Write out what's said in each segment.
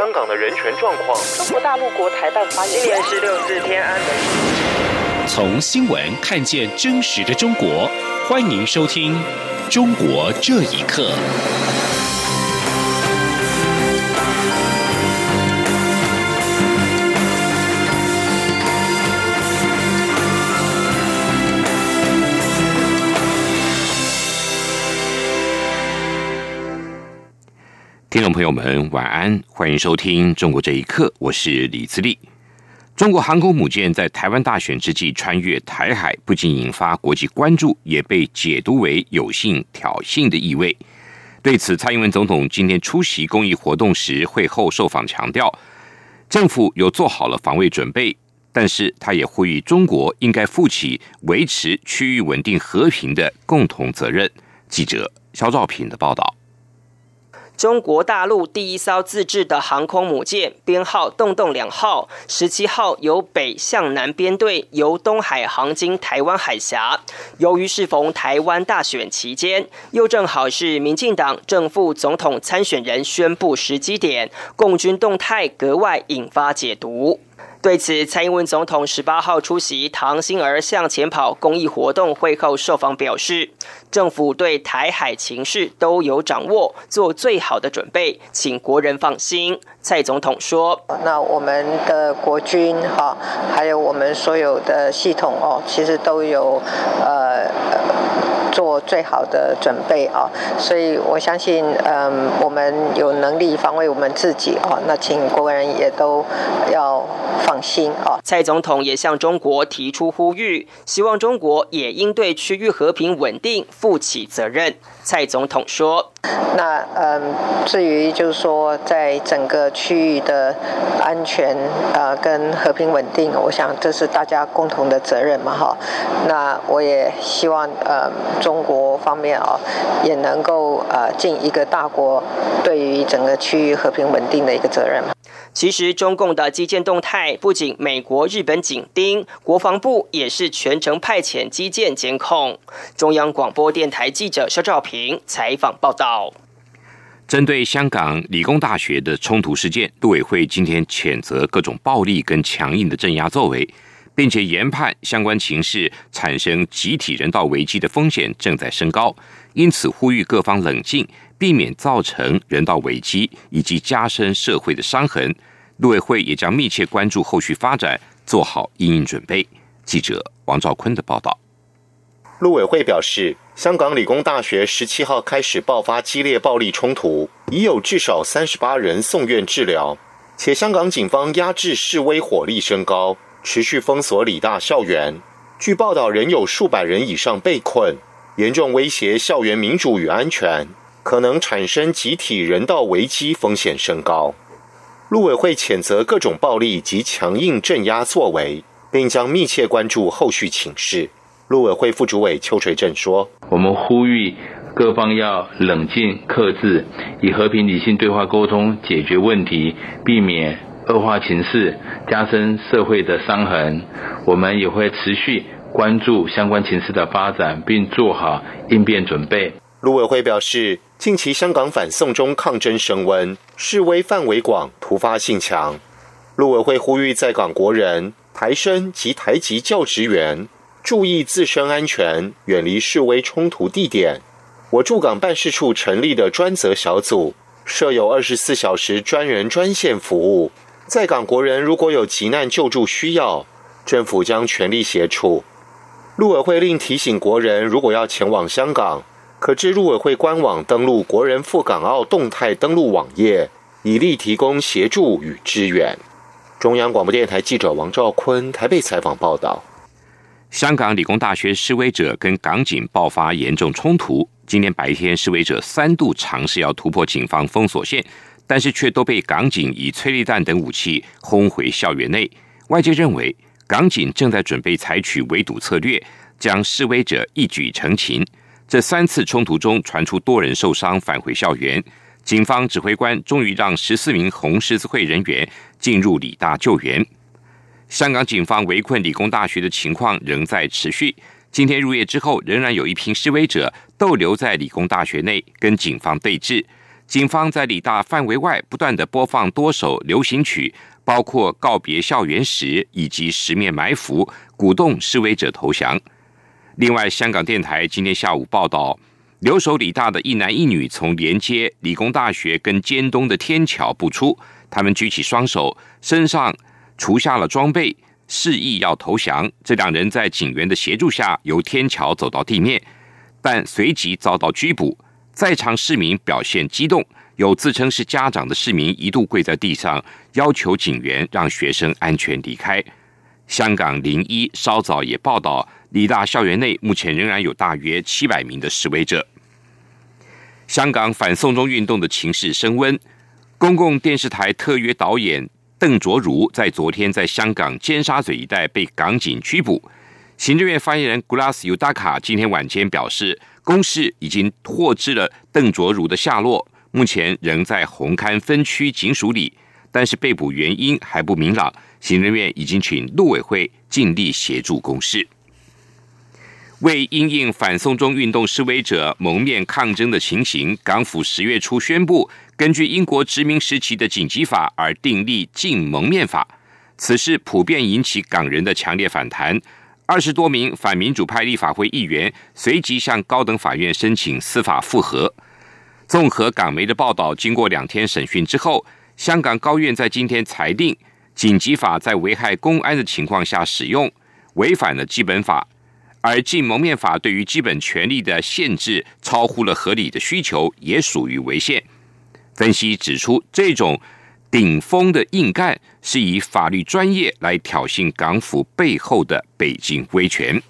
香港的人权状况。中国大陆国台办发言今年是六四天安门。从新闻看见真实的中国，欢迎收听《中国这一刻》。听众朋友们，晚安，欢迎收听《中国这一刻》，我是李自立。中国航空母舰在台湾大选之际穿越台海，不仅引发国际关注，也被解读为有性挑衅的意味。对此，蔡英文总统今天出席公益活动时会后受访强调，政府有做好了防卫准备，但是他也呼吁中国应该负起维持区域稳定和平的共同责任。记者肖兆平的报道。中国大陆第一艘自制的航空母舰，编号“洞洞两号”，十七号由北向南编队，由东海航经台湾海峡。由于适逢台湾大选期间，又正好是民进党正副总统参选人宣布时机点，共军动态格外引发解读。对此，蔡英文总统十八号出席“唐心儿向前跑”公益活动会后受访表示，政府对台海情势都有掌握，做最好的准备，请国人放心。蔡总统说：“那我们的国军哈，还有我们所有的系统哦，其实都有呃。”做最好的准备啊，所以我相信，嗯，我们有能力防卫我们自己啊。那请国人也都要放心啊。蔡总统也向中国提出呼吁，希望中国也应对区域和平稳定负起责任。蔡总统说：“那嗯，至于就是说，在整个区域的安全呃跟和平稳定，我想这是大家共同的责任嘛，哈。那我也希望呃。”中国方面啊，也能够呃尽一个大国对于整个区域和平稳定的一个责任。其实，中共的基建动态不仅美国、日本紧盯，国防部也是全程派遣基建监控。中央广播电台记者肖兆平采访报道。针对香港理工大学的冲突事件，陆委会今天谴责各种暴力跟强硬的镇压作为。并且研判相关情势产生集体人道危机的风险正在升高，因此呼吁各方冷静，避免造成人道危机以及加深社会的伤痕。陆委会也将密切关注后续发展，做好应应准备。记者王兆坤的报道。陆委会表示，香港理工大学十七号开始爆发激烈暴力冲突，已有至少三十八人送院治疗，且香港警方压制示威火力升高。持续封锁理大校园，据报道，仍有数百人以上被困，严重威胁校园民主与安全，可能产生集体人道危机，风险升高。陆委会谴责各种暴力及强硬镇压作为，并将密切关注后续情势。陆委会副主委邱垂正说：“我们呼吁各方要冷静克制，以和平理性对话沟通解决问题，避免。”恶化情势，加深社会的伤痕。我们也会持续关注相关情势的发展，并做好应变准备。陆委会表示，近期香港反送中抗争升温，示威范围广，突发性强。陆委会呼吁在港国人、台生及台籍教职员注意自身安全，远离示威冲突地点。我驻港办事处成立的专责小组，设有二十四小时专人专线服务。在港国人如果有急难救助需要，政府将全力协助。陆委会另提醒国人，如果要前往香港，可至陆委会官网登录国人赴港澳动态登录网页，以利提供协助与支援。中央广播电台记者王兆坤台北采访报道。香港理工大学示威者跟港警爆发严重冲突，今天白天示威者三度尝试要突破警方封锁线。但是却都被港警以催泪弹等武器轰回校园内。外界认为，港警正在准备采取围堵策略，将示威者一举成擒。这三次冲突中传出多人受伤，返回校园。警方指挥官终于让十四名红十字会人员进入理大救援。香港警方围困理工大学的情况仍在持续。今天入夜之后，仍然有一批示威者逗留在理工大学内，跟警方对峙。警方在理大范围外不断的播放多首流行曲，包括《告别校园时》以及《十面埋伏》，鼓动示威者投降。另外，香港电台今天下午报道，留守理大的一男一女从连接理工大学跟尖东的天桥步出，他们举起双手，身上除下了装备，示意要投降。这两人在警员的协助下由天桥走到地面，但随即遭到拘捕。在场市民表现激动，有自称是家长的市民一度跪在地上，要求警员让学生安全离开。香港零一稍早也报道，理大校园内目前仍然有大约七百名的示威者。香港反送中运动的情势升温，公共电视台特约导演邓卓如在昨天在香港尖沙咀一带被港警拘捕。行政院发言人 Glass Udaka 今天晚间表示。公示已经获知了邓卓如的下落，目前仍在红磡分区警署里，但是被捕原因还不明朗。行政院已经请陆委会尽力协助公示。为因应反送中运动示威者蒙面抗争的情形，港府十月初宣布，根据英国殖民时期的紧急法而订立禁蒙面法。此事普遍引起港人的强烈反弹。二十多名反民主派立法会议员随即向高等法院申请司法复核。综合港媒的报道，经过两天审讯之后，香港高院在今天裁定，紧急法在危害公安的情况下使用，违反了基本法；而禁蒙面法对于基本权利的限制超乎了合理的需求，也属于违宪。分析指出，这种。顶峰的硬干是以法律专业来挑衅港府背后的北京威权。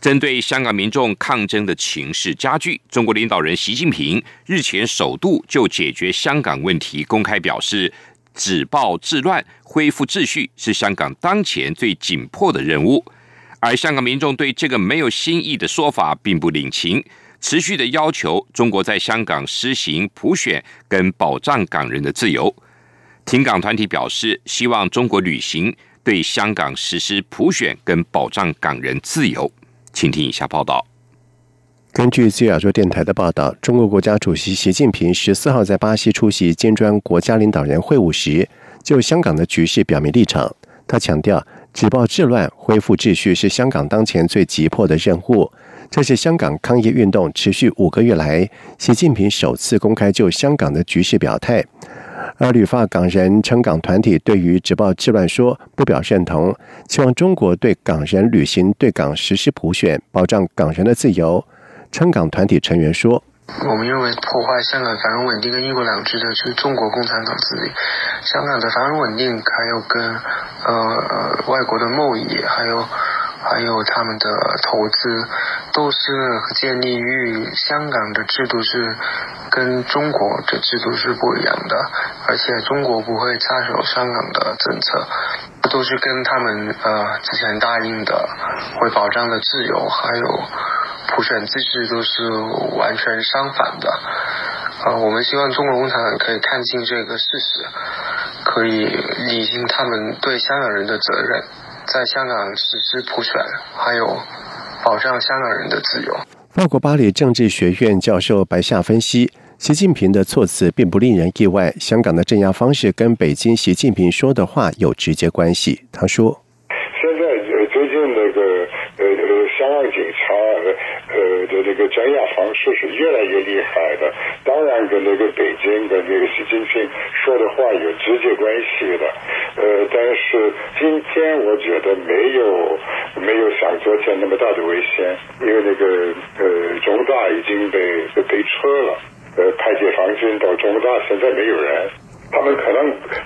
针对香港民众抗争的情势加剧，中国领导人习近平日前首度就解决香港问题公开表示，止暴制乱、恢复秩序是香港当前最紧迫的任务。而香港民众对这个没有新意的说法并不领情。持续的要求中国在香港实行普选，跟保障港人的自由。停港团体表示，希望中国履行对香港实施普选，跟保障港人自由。请听以下报道。根据自由亚洲电台的报道，中国国家主席习近平十四号在巴西出席金砖国家领导人会晤时，就香港的局势表明立场。他强调，止暴制乱、恢复秩序是香港当前最急迫的任务。这是香港抗议运动持续五个月来，习近平首次公开就香港的局势表态。而旅发港人称港团体对于直报治乱说不表认同，希望中国对港人履行对港实施普选，保障港人的自由。称港团体成员说：“我们认为破坏香港繁荣稳定跟一国两制的就是中国共产党自己。香港的繁荣稳定还有跟呃外国的贸易还有。”还有他们的投资，都是建立于香港的制度是跟中国的制度是不一样的，而且中国不会插手香港的政策，都是跟他们呃之前答应的会保障的自由还有普选机制都是完全相反的。呃，我们希望中国共产党可以看清这个事实，可以履行他们对香港人的责任。在香港实施普选，还有保障香港人的自由。法国巴黎政治学院教授白夏分析，习近平的措辞并不令人意外。香港的镇压方式跟北京习近平说的话有直接关系。他说：“现在最近香港警察呃的这个镇压方式是越来越厉害的，当然跟那个北京跟那个习近平说的话有直接关系的。呃，但是今天我觉得没有没有像昨天那么大的危险，因为那个呃中大已经被被撤了，呃派解放军到中大现在没有人，他们可能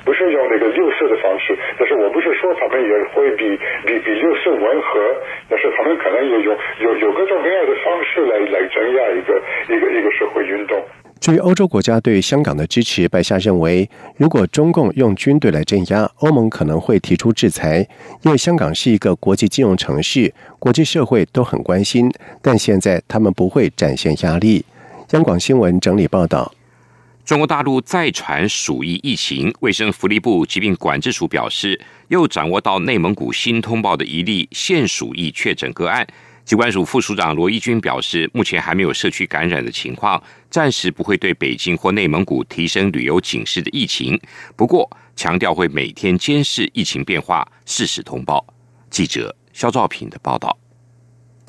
不是用那个六四的方式，但是我不是说他们也会比比比六四温和，但是他们可能也有有有各种各样的方式来来镇压一个一个一个社会运动。至于欧洲国家对香港的支持，白夏认为，如果中共用军队来镇压，欧盟可能会提出制裁，因为香港是一个国际金融城市，国际社会都很关心。但现在他们不会展现压力。央广新闻整理报道：中国大陆再传鼠疫疫情，卫生福利部疾病管制署表示，又掌握到内蒙古新通报的一例现鼠疫确诊个案。机关署副署长罗一军表示，目前还没有社区感染的情况，暂时不会对北京或内蒙古提升旅游警示的疫情。不过，强调会每天监视疫情变化，适时通报。记者肖兆平的报道。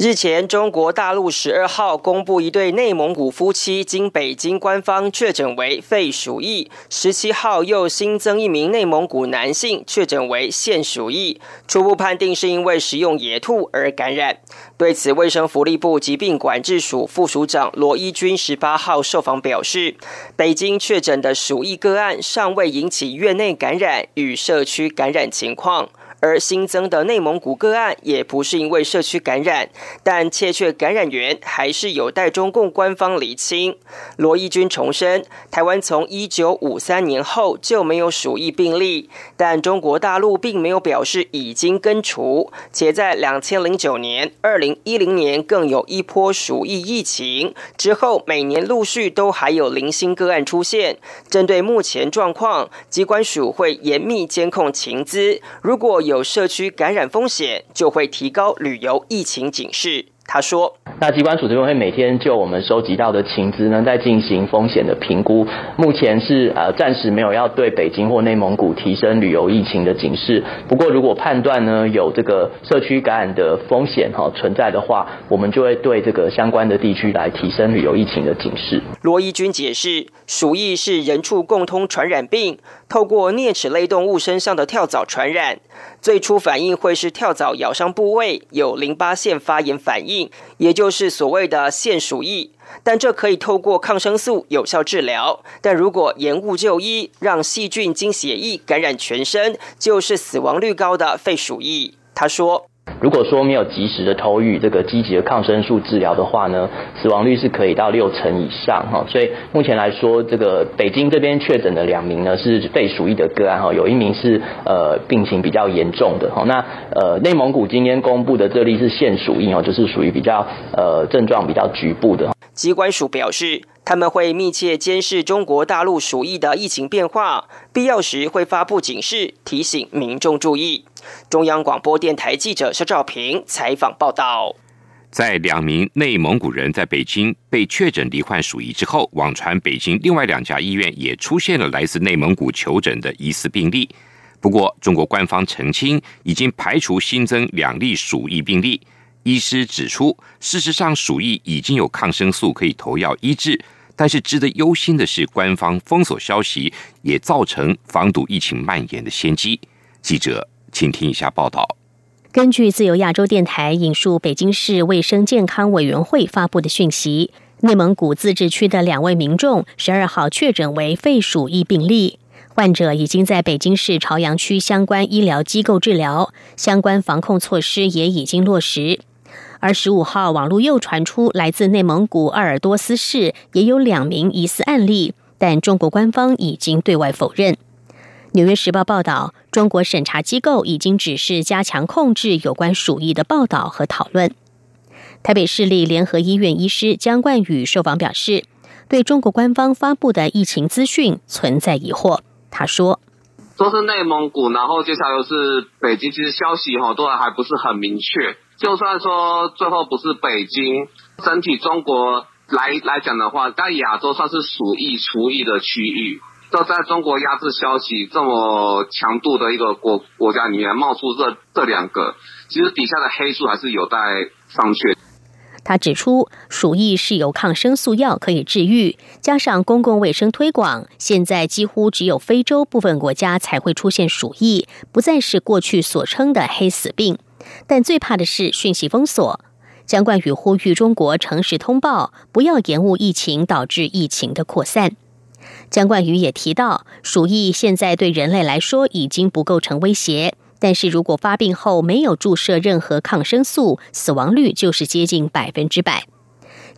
日前，中国大陆十二号公布一对内蒙古夫妻经北京官方确诊为肺鼠疫，十七号又新增一名内蒙古男性确诊为腺鼠疫，初步判定是因为食用野兔而感染。对此，卫生福利部疾病管制署副署长罗一军十八号受访表示，北京确诊的鼠疫个案尚未引起院内感染与社区感染情况。而新增的内蒙古个案也不是因为社区感染，但确切感染源还是有待中共官方厘清。罗义军重申，台湾从一九五三年后就没有鼠疫病例，但中国大陆并没有表示已经根除，且在两千零九年、二零一零年更有一波鼠疫疫情，之后每年陆续都还有零星个案出现。针对目前状况，机关署会严密监控情资，如果有。有社区感染风险，就会提高旅游疫情警示。他说：“那机关署这边会每天就我们收集到的情资呢，在进行风险的评估。目前是呃暂时没有要对北京或内蒙古提升旅游疫情的警示。不过如果判断呢有这个社区感染的风险哈存在的话，我们就会对这个相关的地区来提升旅游疫情的警示。”罗一军解释，鼠疫是人畜共通传染病，透过啮齿类动物身上的跳蚤传染。最初反应会是跳蚤咬伤部位有淋巴腺发炎反应，也就是所谓的腺鼠疫。但这可以透过抗生素有效治疗。但如果延误就医，让细菌经血液感染全身，就是死亡率高的肺鼠疫。他说。如果说没有及时的投予这个积极的抗生素治疗的话呢，死亡率是可以到六成以上哈。所以目前来说，这个北京这边确诊的两名呢是肺鼠疫的个案哈，有一名是呃病情比较严重的哈。那呃内蒙古今天公布的这例是腺鼠疫哦，就是属于比较呃症状比较局部的。机关署表示。他们会密切监视中国大陆鼠疫的疫情变化，必要时会发布警示，提醒民众注意。中央广播电台记者肖兆平采访报道。在两名内蒙古人在北京被确诊罹患鼠疫之后，网传北京另外两家医院也出现了来自内蒙古求诊的疑似病例。不过，中国官方澄清，已经排除新增两例鼠疫病例。医师指出，事实上，鼠疫已经有抗生素可以投药医治，但是值得忧心的是，官方封锁消息也造成防堵疫情蔓延的先机。记者，请听一下报道。根据自由亚洲电台引述北京市卫生健康委员会发布的讯息，内蒙古自治区的两位民众十二号确诊为肺鼠疫病例，患者已经在北京市朝阳区相关医疗机构治疗，相关防控措施也已经落实。而十五号，网络又传出来自内蒙古鄂尔多斯市也有两名疑似案例，但中国官方已经对外否认。纽约时报报道，中国审查机构已经指示加强控制有关鼠疫的报道和讨论。台北市立联合医院医师江冠宇受访表示，对中国官方发布的疫情资讯存在疑惑。他说：“说是内蒙古，然后接下来又是北京，其实消息哈都还不是很明确。”就算说最后不是北京，整体中国来来讲的话，在亚洲算是鼠疫除疫的区域。这在中国压制消息这么强度的一个国国家里面，冒出这这两个，其实底下的黑数还是有待商榷。他指出，鼠疫是由抗生素药可以治愈，加上公共卫生推广，现在几乎只有非洲部分国家才会出现鼠疫，不再是过去所称的黑死病。但最怕的是讯息封锁。江冠宇呼吁中国诚实通报，不要延误疫情，导致疫情的扩散。江冠宇也提到，鼠疫现在对人类来说已经不构成威胁，但是如果发病后没有注射任何抗生素，死亡率就是接近百分之百。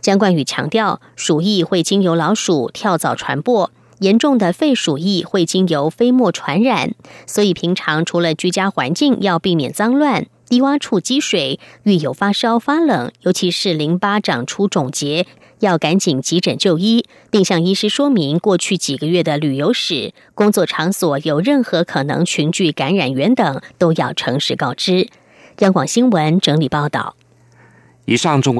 江冠宇强调，鼠疫会经由老鼠、跳蚤传播。严重的肺鼠疫会经由飞沫传染，所以平常除了居家环境要避免脏乱、低洼处积水、遇有发烧发冷，尤其是淋巴长出肿结，要赶紧急诊就医，并向医师说明过去几个月的旅游史、工作场所有任何可能群聚感染源等，都要诚实告知。央广新闻整理报道。以上中。